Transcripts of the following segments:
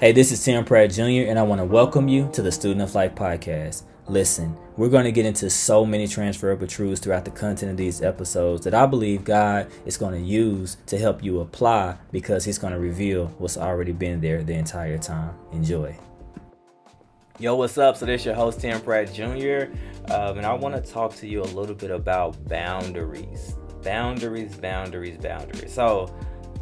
Hey, this is Tim Pratt Jr., and I want to welcome you to the Student of Life podcast. Listen, we're going to get into so many transferable truths throughout the content of these episodes that I believe God is going to use to help you apply because He's going to reveal what's already been there the entire time. Enjoy. Yo, what's up? So, this is your host, Tim Pratt Jr., um, and I want to talk to you a little bit about boundaries. Boundaries, boundaries, boundaries. So,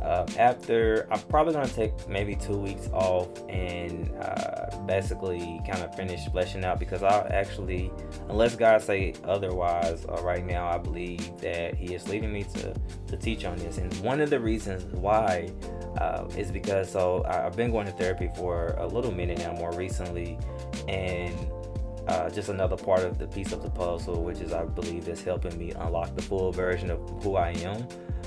uh, after I'm probably gonna take maybe two weeks off and uh, basically kind of finish fleshing out because I actually, unless God say otherwise, uh, right now I believe that He is leading me to to teach on this. And one of the reasons why uh, is because so I've been going to therapy for a little minute now, more recently, and uh, just another part of the piece of the puzzle, which is I believe is helping me unlock the full version of who I am.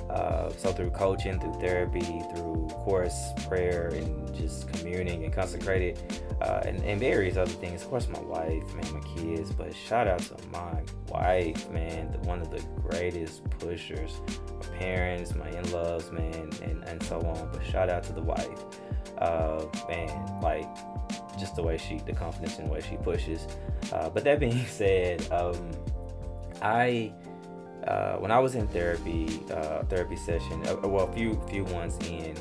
Uh, so through coaching, through therapy, through course, prayer, and just communing and consecrated, uh, and, and, various other things. Of course, my wife, man, my kids, but shout out to my wife, man, the, one of the greatest pushers. My parents, my in-laws, man, and, and so on. But shout out to the wife, uh, man, like just the way she, the confidence in the way she pushes. Uh, but that being said, um, I uh, when I was in therapy, uh, therapy session, uh, well, a few few ones in,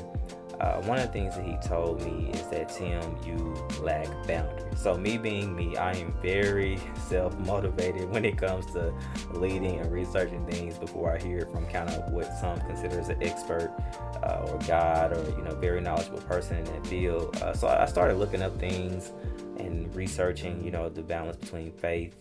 uh, one of the things that he told me is that Tim, you lack boundaries. So me being me, I am very self motivated when it comes to leading and researching things before I hear from kind of what some consider as an expert uh, or God or you know very knowledgeable person in that field. Uh, so I started looking up things and researching, you know, the balance between faith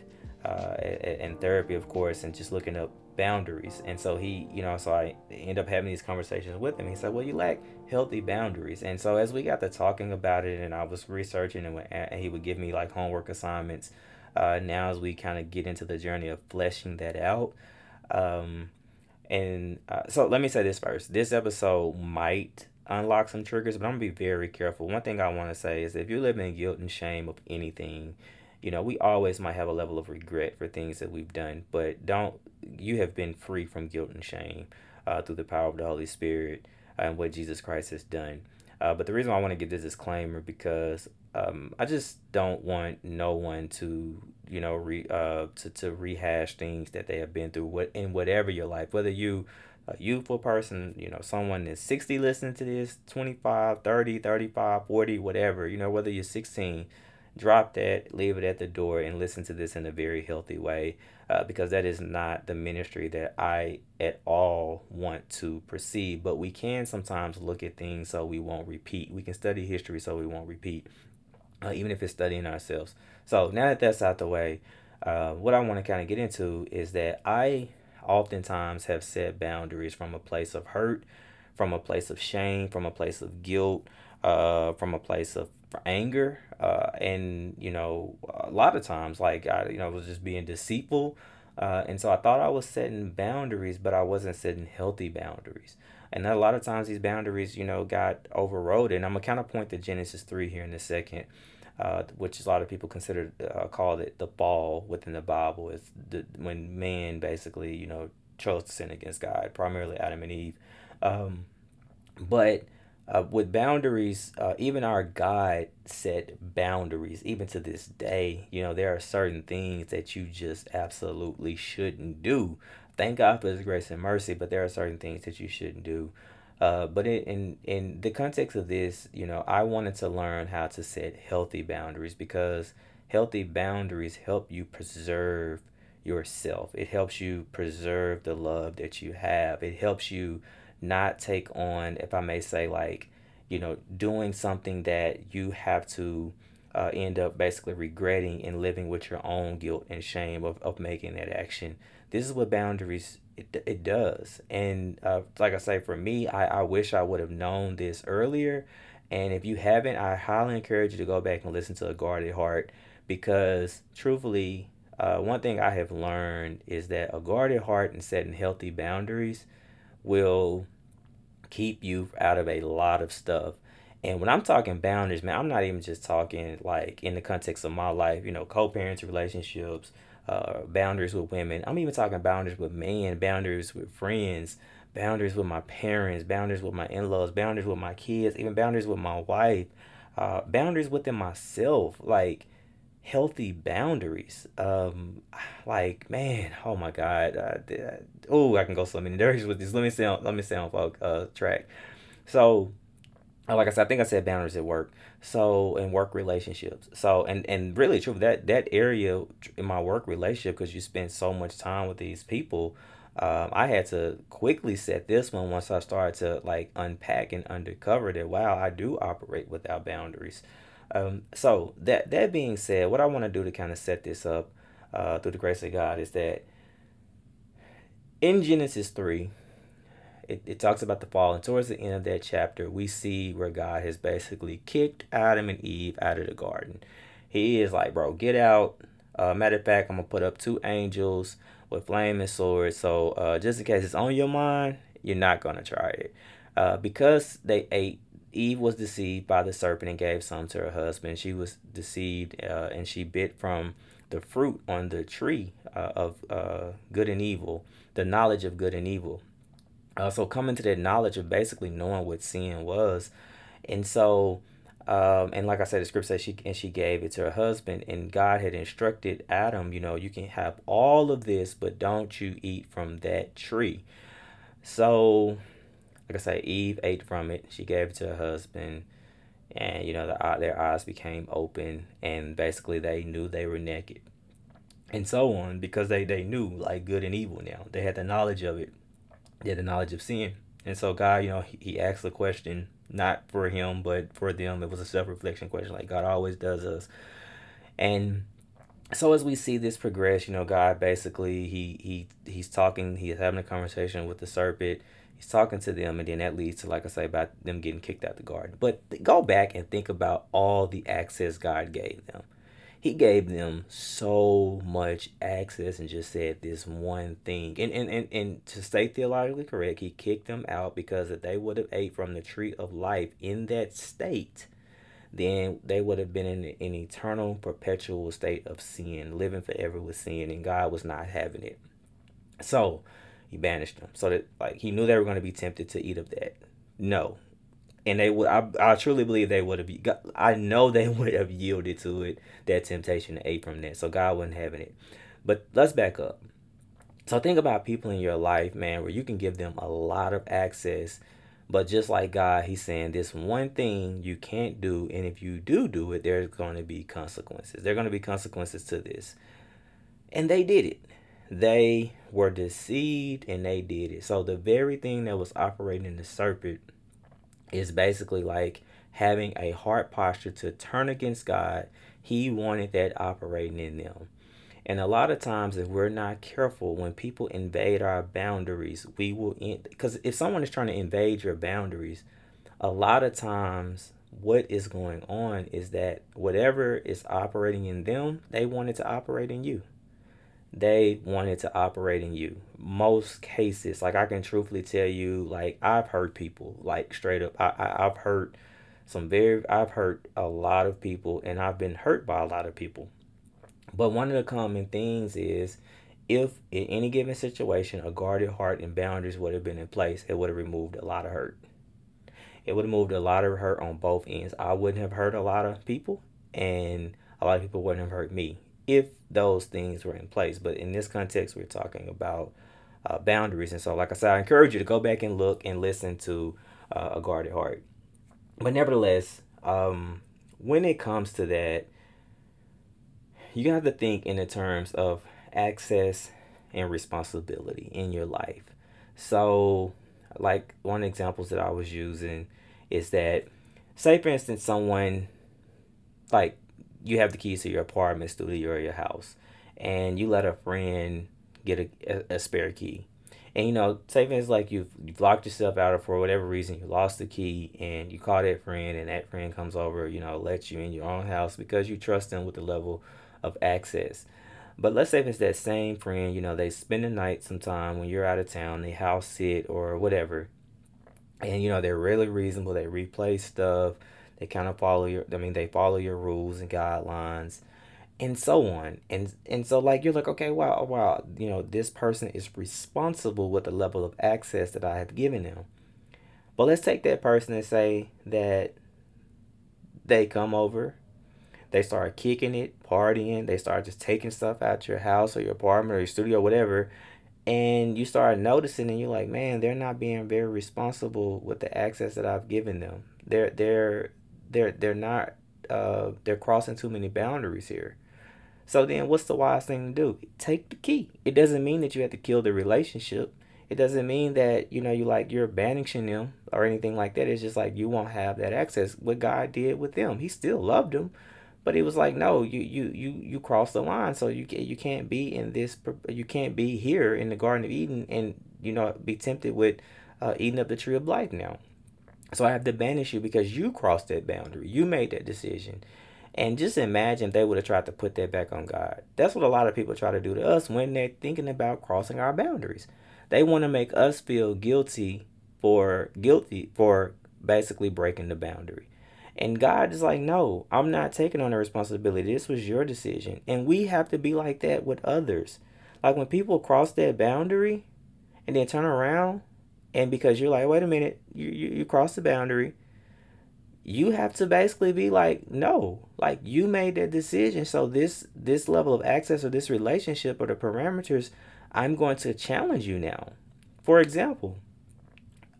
uh, and therapy, of course, and just looking up boundaries. And so he, you know, so I end up having these conversations with him. He said, "Well, you lack healthy boundaries." And so as we got to talking about it, and I was researching, and, and he would give me like homework assignments. Uh, now as we kind of get into the journey of fleshing that out. Um, and uh, so let me say this first. This episode might unlock some triggers, but I'm gonna be very careful. One thing I want to say is if you're living in guilt and shame of anything, you know, we always might have a level of regret for things that we've done, but don't, you have been free from guilt and shame uh, through the power of the Holy Spirit and what Jesus Christ has done. Uh, but the reason I want to give this disclaimer because um, I just don't want no one to, you know, re, uh, to, to rehash things that they have been through what in whatever your life, whether you a youthful person, you know, someone is 60 listening to this, 25, 30, 35, 40, whatever, you know, whether you're 16, drop that, leave it at the door, and listen to this in a very healthy way uh, because that is not the ministry that I at all want to proceed. But we can sometimes look at things so we won't repeat. We can study history so we won't repeat, uh, even if it's studying ourselves. So now that that's out the way, uh, what I want to kind of get into is that I oftentimes have set boundaries from a place of hurt, from a place of shame, from a place of guilt, uh, from a place of anger, uh, and you know, a lot of times, like I, you know, was just being deceitful, uh, and so I thought I was setting boundaries, but I wasn't setting healthy boundaries. And a lot of times, these boundaries, you know, got overrode. And I'm gonna kind of point to Genesis three here in a second. Uh, which a lot of people consider uh, call it the fall within the Bible is the, when man basically you know chose to sin against God, primarily Adam and Eve. Um, but uh, with boundaries, uh, even our God set boundaries. Even to this day, you know, there are certain things that you just absolutely shouldn't do. Thank God for His grace and mercy, but there are certain things that you shouldn't do. Uh, but in, in in the context of this, you know, I wanted to learn how to set healthy boundaries because healthy boundaries help you preserve yourself. It helps you preserve the love that you have. It helps you not take on, if I may say, like, you know, doing something that you have to uh, end up basically regretting and living with your own guilt and shame of, of making that action. This is what boundaries it, it does. And uh, like I say, for me, I, I wish I would have known this earlier. And if you haven't, I highly encourage you to go back and listen to A Guarded Heart because truthfully, uh, one thing I have learned is that a guarded heart and setting healthy boundaries will keep you out of a lot of stuff. And when I'm talking boundaries, man, I'm not even just talking like in the context of my life, you know, co-parenting relationships, uh, boundaries with women. I'm even talking boundaries with men, boundaries with friends, boundaries with my parents, boundaries with my in-laws, boundaries with my kids, even boundaries with my wife. uh, boundaries within myself, like healthy boundaries. Um, like man, oh my God, uh, oh I can go so many directions with this. Let me sound, let me sound folk uh track. So, like I said, I think I said boundaries at work. So in work relationships. So and and really true that that area in my work relationship because you spend so much time with these people. Um, I had to quickly set this one once I started to like unpack and undercover that wow I do operate without boundaries. Um, so that that being said, what I want to do to kind of set this up uh, through the grace of God is that in Genesis three, it, it talks about the fall, and towards the end of that chapter, we see where God has basically kicked Adam and Eve out of the garden. He is like, bro, get out. Uh, matter of fact, I'm gonna put up two angels with flaming swords. So uh, just in case it's on your mind, you're not gonna try it. Uh, because they ate Eve was deceived by the serpent and gave some to her husband. She was deceived uh, and she bit from the fruit on the tree uh, of uh, good and evil, the knowledge of good and evil. Uh, so coming to that knowledge of basically knowing what sin was, and so, um, and like I said, the script says she and she gave it to her husband, and God had instructed Adam, you know, you can have all of this, but don't you eat from that tree. So like I say, Eve ate from it. She gave it to her husband, and you know the, their eyes became open, and basically they knew they were naked, and so on because they they knew like good and evil. Now they had the knowledge of it, they had the knowledge of sin, and so God, you know, he, he asked the question not for him but for them. It was a self reflection question, like God always does us, and so as we see this progress, you know, God basically he he he's talking, he's having a conversation with the serpent he's talking to them and then that leads to like i say about them getting kicked out the garden. But go back and think about all the access god gave them. He gave them so much access and just said this one thing. And and, and, and to stay theologically correct he kicked them out because if they would have ate from the tree of life in that state then they would have been in an eternal perpetual state of sin living forever with sin and god was not having it. So he banished them. So that like he knew they were going to be tempted to eat of that. No. And they would I, I truly believe they would have i know they would have yielded to it that temptation to eat from that. So god wasn't having it. But let's back up. So think about people in your life man where you can give them a lot of access but just like god he's saying this one thing you can't do and if you do do it there's going to be consequences. There are going to be consequences to this. And they did it they were deceived and they did it. So the very thing that was operating in the serpent is basically like having a heart posture to turn against God. He wanted that operating in them. And a lot of times, if we're not careful, when people invade our boundaries, we will, because if someone is trying to invade your boundaries, a lot of times what is going on is that whatever is operating in them, they want it to operate in you they wanted to operate in you. Most cases, like I can truthfully tell you, like I've hurt people, like straight up. I, I I've hurt some very, I've hurt a lot of people, and I've been hurt by a lot of people. But one of the common things is, if in any given situation a guarded heart and boundaries would have been in place, it would have removed a lot of hurt. It would have moved a lot of hurt on both ends. I wouldn't have hurt a lot of people, and a lot of people wouldn't have hurt me if those things were in place. But in this context, we're talking about uh, boundaries. And so, like I said, I encourage you to go back and look and listen to uh, A Guarded Heart. But nevertheless, um, when it comes to that, you have to think in the terms of access and responsibility in your life. So, like one examples that I was using is that, say for instance, someone like you have the keys to your apartment, studio, or your house, and you let a friend get a, a, a spare key. And you know, say things like you've you've locked yourself out of for whatever reason, you lost the key, and you call that friend, and that friend comes over, you know, lets you in your own house because you trust them with the level of access. But let's say if it's that same friend, you know, they spend the night sometime when you're out of town, they house sit or whatever, and you know they're really reasonable. They replace stuff they kind of follow your, I mean, they follow your rules and guidelines and so on. And, and so like, you're like, okay, wow, oh, wow, you know, this person is responsible with the level of access that I have given them. But let's take that person and say that they come over, they start kicking it, partying, they start just taking stuff out your house or your apartment or your studio, or whatever, and you start noticing and you're like, man, they're not being very responsible with the access that I've given them. They're they're they're they're not uh they're crossing too many boundaries here. So then what's the wise thing to do? Take the key. It doesn't mean that you have to kill the relationship. It doesn't mean that, you know, you like you're banishing them or anything like that. It's just like you won't have that access. What God did with them. He still loved them but he was like, no, you you you you crossed the line, so you you can't be in this. You can't be here in the Garden of Eden and you know be tempted with uh, eating up the tree of life now. So I have to banish you because you crossed that boundary. You made that decision. And just imagine they would have tried to put that back on God. That's what a lot of people try to do to us when they're thinking about crossing our boundaries. They want to make us feel guilty for guilty for basically breaking the boundary. And God is like, no, I'm not taking on the responsibility. This was your decision. And we have to be like that with others. Like when people cross that boundary and then turn around, and because you're like, wait a minute, you, you, you crossed the boundary, you have to basically be like, no, like you made that decision. So this this level of access or this relationship or the parameters, I'm going to challenge you now. For example,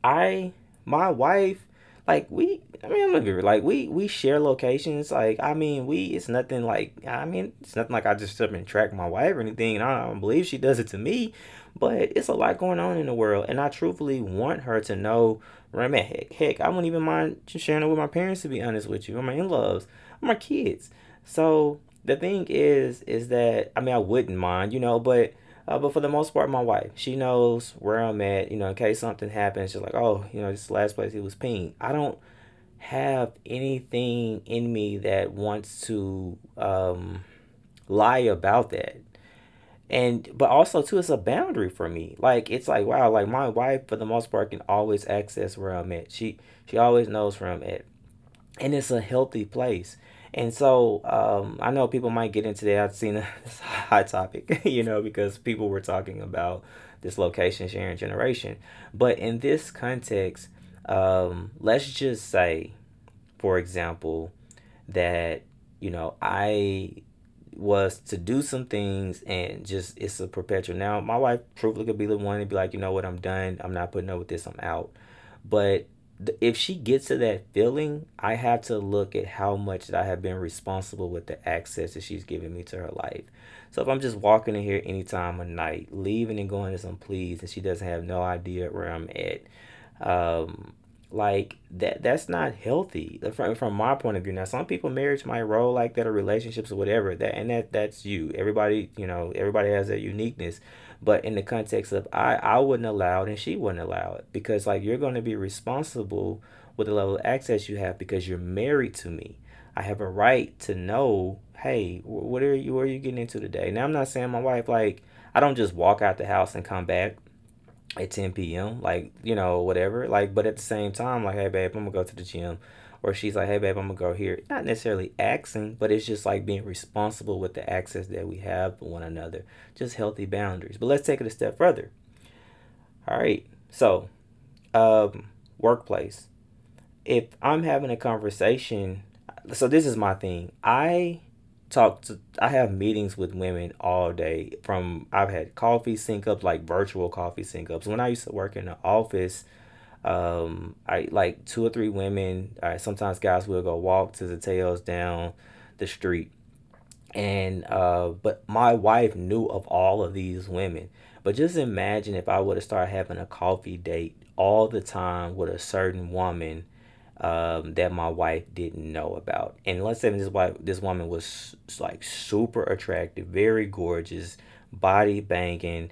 I my wife like we I mean I'm be like we we share locations. Like I mean we it's nothing like I mean it's nothing like I just up and track my wife or anything and I don't believe she does it to me but it's a lot going on in the world and I truthfully want her to know I'm at heck heck I wouldn't even mind sharing it with my parents to be honest with you or my in-laws or my kids. So the thing is is that I mean I wouldn't mind you know but uh, but for the most part, my wife, she knows where I'm at. You know, in case something happens, she's like, oh, you know, this last place he was peeing. I don't have anything in me that wants to um, lie about that. And but also too, it's a boundary for me. Like it's like wow, like my wife for the most part can always access where I'm at. She she always knows where I'm at, and it's a healthy place. And so um, I know people might get into that. I've seen a, hot topic, you know, because people were talking about this location sharing generation. But in this context, um, let's just say, for example, that, you know, I was to do some things and just it's a perpetual. Now, my wife truthfully could be the one to be like, you know what, I'm done. I'm not putting up with this. I'm out. But if she gets to that feeling, I have to look at how much that I have been responsible with the access that she's giving me to her life. So if I'm just walking in here anytime of night, leaving and going as I'm pleased, and she doesn't have no idea where I'm at, um, like that that's not healthy from from my point of view. Now some people marriage might roll like that or relationships or whatever that and that that's you. Everybody you know everybody has that uniqueness. But in the context of I, I wouldn't allow it and she wouldn't allow it because like you're going to be responsible with the level of access you have because you're married to me. I have a right to know, hey, what are you, what are you getting into today? Now I'm not saying my wife like I don't just walk out the house and come back at 10 p.m. like you know whatever like but at the same time like hey babe I'm gonna go to the gym or she's like, hey, babe, I'm gonna go here. Not necessarily asking, but it's just like being responsible with the access that we have for one another. Just healthy boundaries. But let's take it a step further. All right, so um, workplace. If I'm having a conversation, so this is my thing. I talk to I have meetings with women all day from I've had coffee sync ups like virtual coffee sync ups. When I used to work in the office, um, I like two or three women. I, sometimes guys will go walk to the tails down the street, and uh, but my wife knew of all of these women. But just imagine if I would have started having a coffee date all the time with a certain woman um, that my wife didn't know about. And let's say this wife, this woman was like super attractive, very gorgeous, body banging,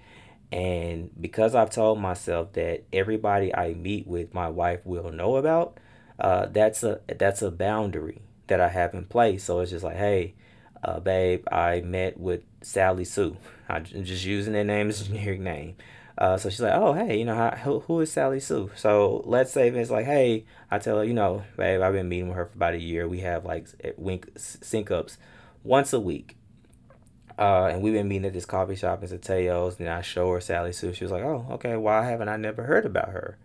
and because I've told myself that everybody I meet with, my wife will know about, uh, that's a that's a boundary that I have in place. So it's just like, hey, uh, babe, I met with Sally Sue. I'm just using their name as a generic name. Uh, so she's like, oh, hey, you know, how, who, who is Sally Sue? So let's say it's like, hey, I tell her, you know, babe, I've been meeting with her for about a year. We have like wink sync ups once a week. Uh, and we've been meeting at this coffee shop in Teos, and I show her Sally Sue. She was like, "Oh, okay. Why haven't I never heard about her?"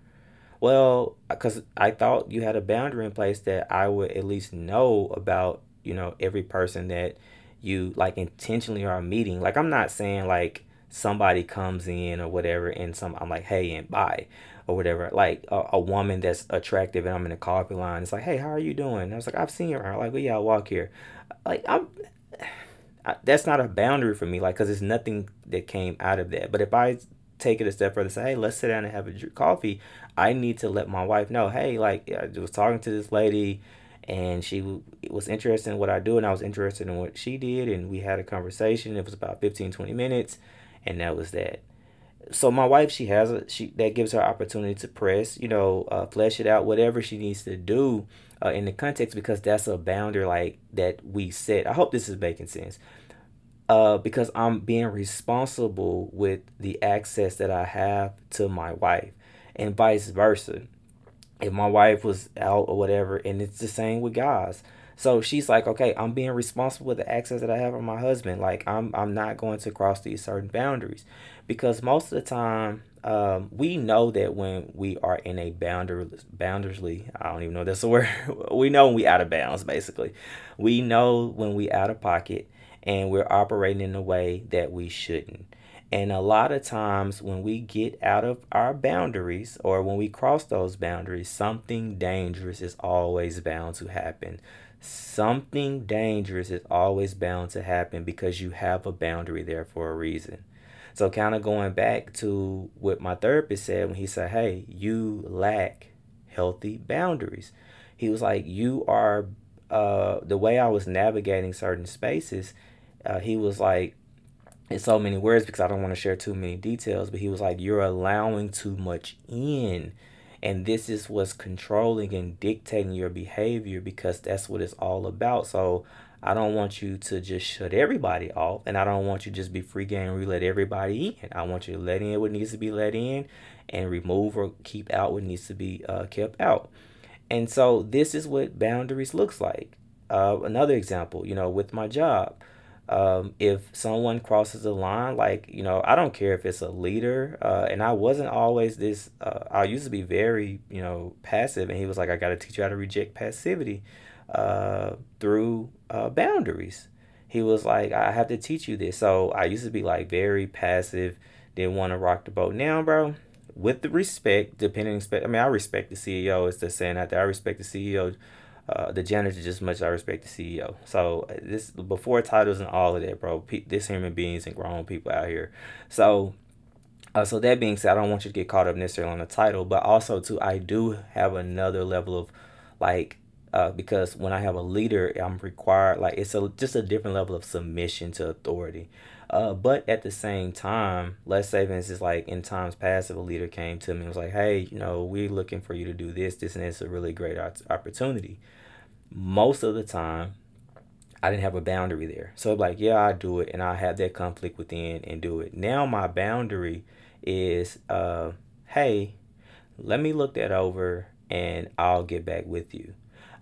Well, because I thought you had a boundary in place that I would at least know about, you know, every person that you like intentionally are meeting. Like, I'm not saying like somebody comes in or whatever, and some I'm like, hey, and bye or whatever. Like a, a woman that's attractive, and I'm in the coffee line. It's like, hey, how are you doing? And I was like, I've seen around. Like, well, yeah, I walk here. Like, I'm. That's not a boundary for me, like, cause there's nothing that came out of that. But if I take it a step further, say, hey, let's sit down and have a coffee. I need to let my wife know, hey, like I was talking to this lady, and she was interested in what I do, and I was interested in what she did, and we had a conversation. It was about 15, 20 minutes, and that was that so my wife she has a she that gives her opportunity to press you know uh, flesh it out whatever she needs to do uh, in the context because that's a boundary like that we set. I hope this is making sense. Uh, because i'm being responsible with the access that i have to my wife and vice versa. If my wife was out or whatever and it's the same with guys. So she's like, okay, I'm being responsible with the access that I have on my husband. Like I'm I'm not going to cross these certain boundaries because most of the time um, we know that when we are in a boundary boundarily I don't even know that's a word we know when we out of bounds basically. We know when we out of pocket and we're operating in a way that we shouldn't. And a lot of times when we get out of our boundaries or when we cross those boundaries something dangerous is always bound to happen. Something dangerous is always bound to happen because you have a boundary there for a reason so kind of going back to what my therapist said when he said, "Hey, you lack healthy boundaries." He was like, "You are uh, the way I was navigating certain spaces." Uh, he was like, in so many words because I don't want to share too many details, but he was like, "You're allowing too much in." And this is what's controlling and dictating your behavior because that's what it's all about. So I don't want you to just shut everybody off, and I don't want you to just be free game We let everybody in. I want you to let in what needs to be let in, and remove or keep out what needs to be uh, kept out. And so this is what boundaries looks like. Uh, another example, you know, with my job, um, if someone crosses a line, like you know, I don't care if it's a leader, uh, and I wasn't always this. Uh, I used to be very, you know, passive, and he was like, "I got to teach you how to reject passivity." Uh, through uh, boundaries. He was like, I have to teach you this. So I used to be like very passive, didn't want to rock the boat. Now, bro, with the respect, depending, I mean, I respect the CEO. It's the saying out there. I respect the CEO, uh, the janitor just as much I respect the CEO. So uh, this before titles and all of that, bro. Pe- this human beings and grown people out here. So uh, so that being said, I don't want you to get caught up necessarily on the title, but also too, I do have another level of like uh, because when I have a leader, I'm required like it's a just a different level of submission to authority. Uh, but at the same time, let's say for instance, like in times past, if a leader came to me and was like, "Hey, you know, we're looking for you to do this, this, and it's a really great opportunity." Most of the time, I didn't have a boundary there. So like, yeah, I do it, and I have that conflict within and do it. Now my boundary is, uh, hey, let me look that over, and I'll get back with you.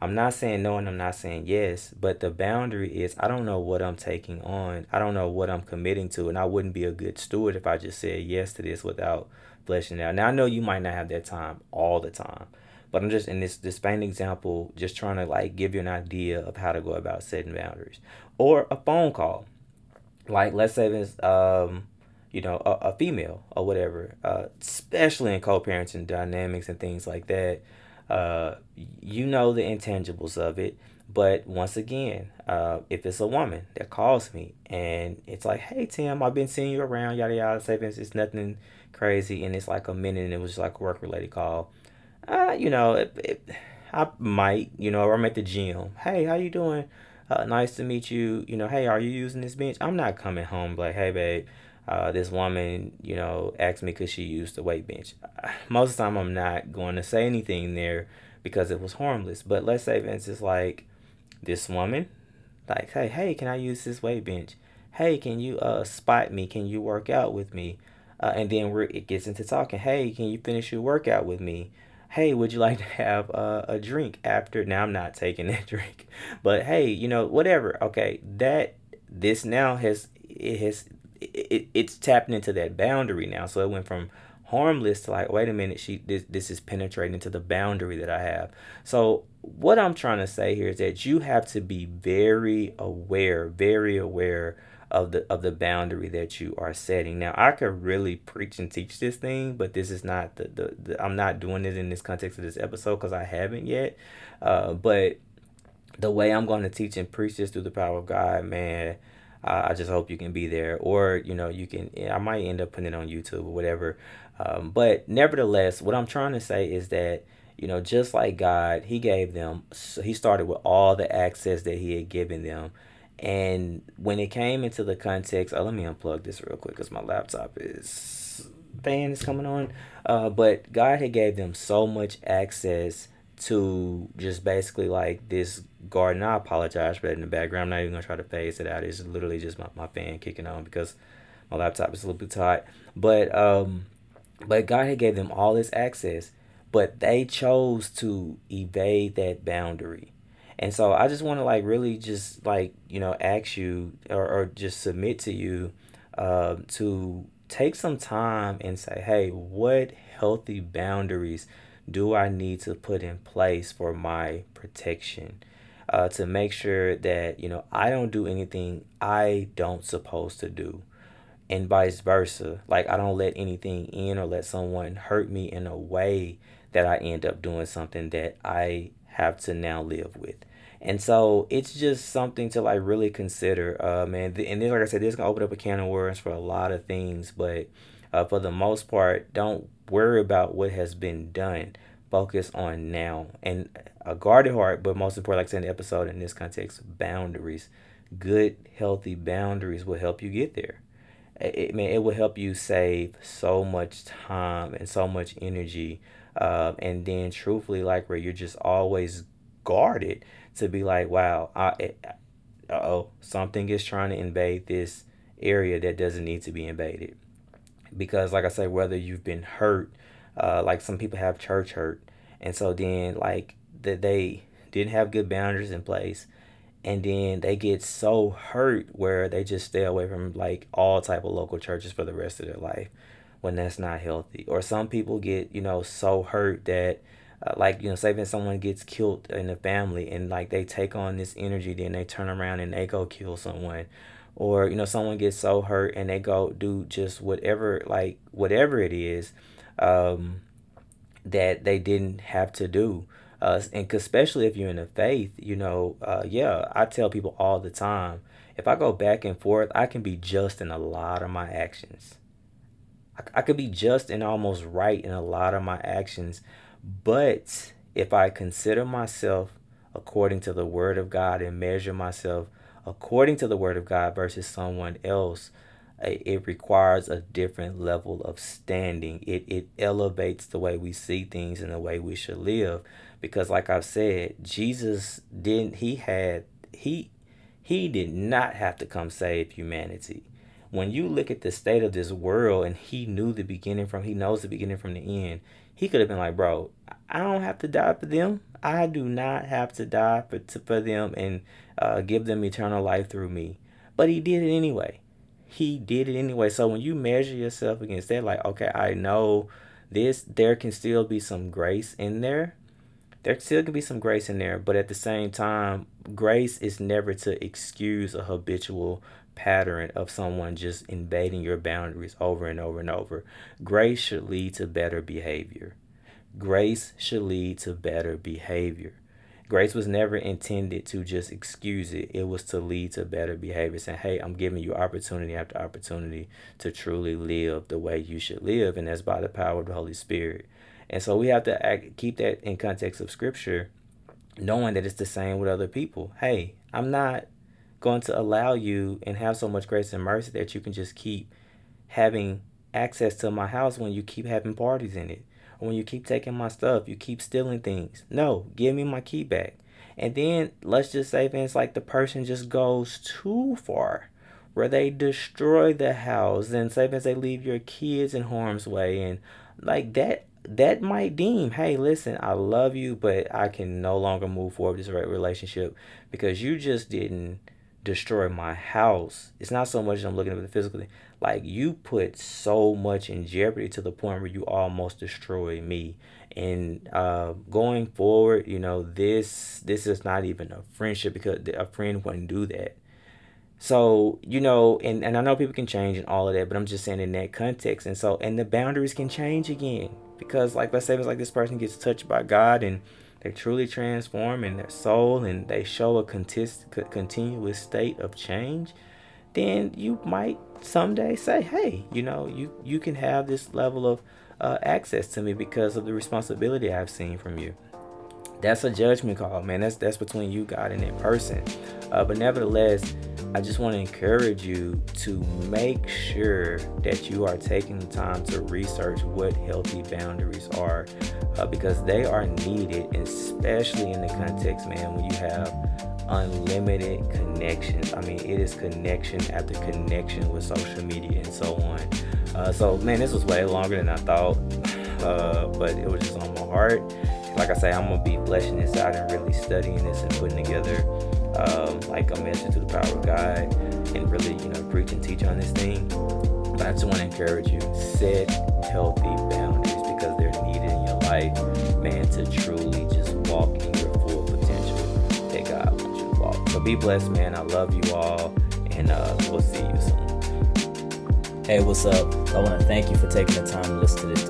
I'm not saying no and I'm not saying yes, but the boundary is I don't know what I'm taking on. I don't know what I'm committing to, and I wouldn't be a good steward if I just said yes to this without fleshing it out. Now I know you might not have that time all the time, but I'm just in this this plain example, just trying to like give you an idea of how to go about setting boundaries. Or a phone call. Like let's say it's um you know, a, a female or whatever, uh, especially in co-parenting dynamics and things like that uh, you know the intangibles of it. But once again, uh, if it's a woman that calls me and it's like, hey, Tim, I've been seeing you around, yada, yada, say it's, it's nothing crazy, and it's like a minute and it was like a work related call, uh, you know, it, it, I might, you know, or I'm at the gym. Hey, how you doing? Uh, nice to meet you. You know, hey, are you using this bench? I'm not coming home like, hey, babe, uh, this woman, you know, asked me could she use the weight bench. Most of the time, I'm not going to say anything there because it was harmless. But let's say, Vince is like this woman, like, hey, hey, can I use this weight bench? Hey, can you uh spot me? Can you work out with me? Uh, and then we're, it gets into talking. Hey, can you finish your workout with me? Hey, would you like to have uh, a drink after? Now I'm not taking that drink, but hey, you know, whatever. Okay, that this now has it has it, it's tapping into that boundary now. So it went from harmless to like wait a minute she this, this is penetrating into the boundary that i have. So what i'm trying to say here is that you have to be very aware very aware of the of the boundary that you are setting. Now i could really preach and teach this thing but this is not the, the, the i'm not doing it in this context of this episode because i haven't yet. Uh, but the way i'm going to teach and preach this through the power of god man uh, I just hope you can be there, or you know, you can. I might end up putting it on YouTube or whatever. Um, but nevertheless, what I'm trying to say is that, you know, just like God, He gave them, He started with all the access that He had given them. And when it came into the context, oh, let me unplug this real quick because my laptop is fan is coming on. Uh, but God had gave them so much access to just basically like this garden. I apologize for that in the background. I'm not even gonna try to phase it out. It's literally just my, my fan kicking on because my laptop is a little bit tight. But um but God had gave them all this access, but they chose to evade that boundary. And so I just want to like really just like, you know, ask you or, or just submit to you uh, to take some time and say, hey, what healthy boundaries do I need to put in place for my protection? Uh, to make sure that, you know, I don't do anything I don't supposed to do and vice versa. Like I don't let anything in or let someone hurt me in a way that I end up doing something that I have to now live with. And so it's just something to like really consider, uh, man. And then, like I said, this can open up a can of worms for a lot of things, but uh, for the most part, don't worry about what has been done. Focus on now and a guarded heart, but most important, like I said in the episode in this context, boundaries. Good, healthy boundaries will help you get there it man, it will help you save so much time and so much energy. Uh, and then truthfully, like where you're just always guarded to be like, wow, I, oh, something is trying to invade this area that doesn't need to be invaded. Because, like I said, whether you've been hurt, uh, like some people have church hurt, and so then like that they didn't have good boundaries in place and then they get so hurt where they just stay away from like all type of local churches for the rest of their life when that's not healthy. Or some people get you know so hurt that uh, like you know say when someone gets killed in the family and like they take on this energy then they turn around and they go kill someone or you know someone gets so hurt and they go do just whatever like whatever it is um, that they didn't have to do uh, and especially if you're in the faith, you know, uh, yeah, I tell people all the time, if I go back and forth, I can be just in a lot of my actions. I, I could be just and almost right in a lot of my actions, but if I consider myself according to the Word of God and measure myself according to the Word of God versus someone else, it requires a different level of standing. It it elevates the way we see things and the way we should live because like I've said, Jesus didn't he had he he did not have to come save humanity. When you look at the state of this world and he knew the beginning from he knows the beginning from the end, he could have been like, "Bro, I don't have to die for them. I do not have to die for for them and uh, give them eternal life through me." But he did it anyway. He did it anyway. So when you measure yourself against that, like, okay, I know this, there can still be some grace in there there still can be some grace in there, but at the same time, grace is never to excuse a habitual pattern of someone just invading your boundaries over and over and over. Grace should lead to better behavior. Grace should lead to better behavior. Grace was never intended to just excuse it. It was to lead to better behavior. Saying, hey, I'm giving you opportunity after opportunity to truly live the way you should live. And that's by the power of the Holy Spirit. And so we have to act, keep that in context of scripture, knowing that it's the same with other people. Hey, I'm not going to allow you and have so much grace and mercy that you can just keep having access to my house when you keep having parties in it. When you keep taking my stuff, you keep stealing things. No, give me my key back. And then let's just say things like the person just goes too far where they destroy the house and say if they leave your kids in harm's way and like that that might deem, hey, listen, I love you, but I can no longer move forward this relationship because you just didn't destroy my house, it's not so much I'm looking at the physical thing. Like you put so much in jeopardy to the point where you almost destroy me. And uh, going forward, you know, this this is not even a friendship because a friend wouldn't do that. So, you know, and, and I know people can change and all of that, but I'm just saying in that context. And so, and the boundaries can change again. Because, like, let's say it's like this person gets touched by God and they truly transform in their soul and they show a continuous state of change, then you might someday say, hey, you know, you, you can have this level of uh, access to me because of the responsibility I've seen from you. That's a judgment call, man. That's that's between you, God, and that person. Uh, but nevertheless, I just want to encourage you to make sure that you are taking the time to research what healthy boundaries are uh, because they are needed, especially in the context, man, when you have unlimited connections. I mean, it is connection after connection with social media and so on. Uh, so, man, this was way longer than I thought, uh, but it was just on my heart. Like I say, I'm gonna be fleshing this out and really studying this and putting together um, like a message to the power of God and really, you know, preach and teach on this thing. But I just want to encourage you set healthy boundaries because they're needed in your life, man, to truly just walk in your full potential that God wants you to walk. So be blessed, man. I love you all, and uh, we'll see you soon. Hey, what's up? I want to thank you for taking the time to listen to this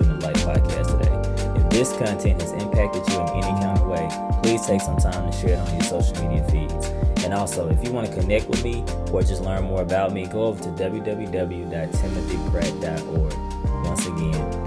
this content has impacted you in any kind of way, please take some time to share it on your social media feeds. And also, if you want to connect with me or just learn more about me, go over to www.timothypratt.org. Once again,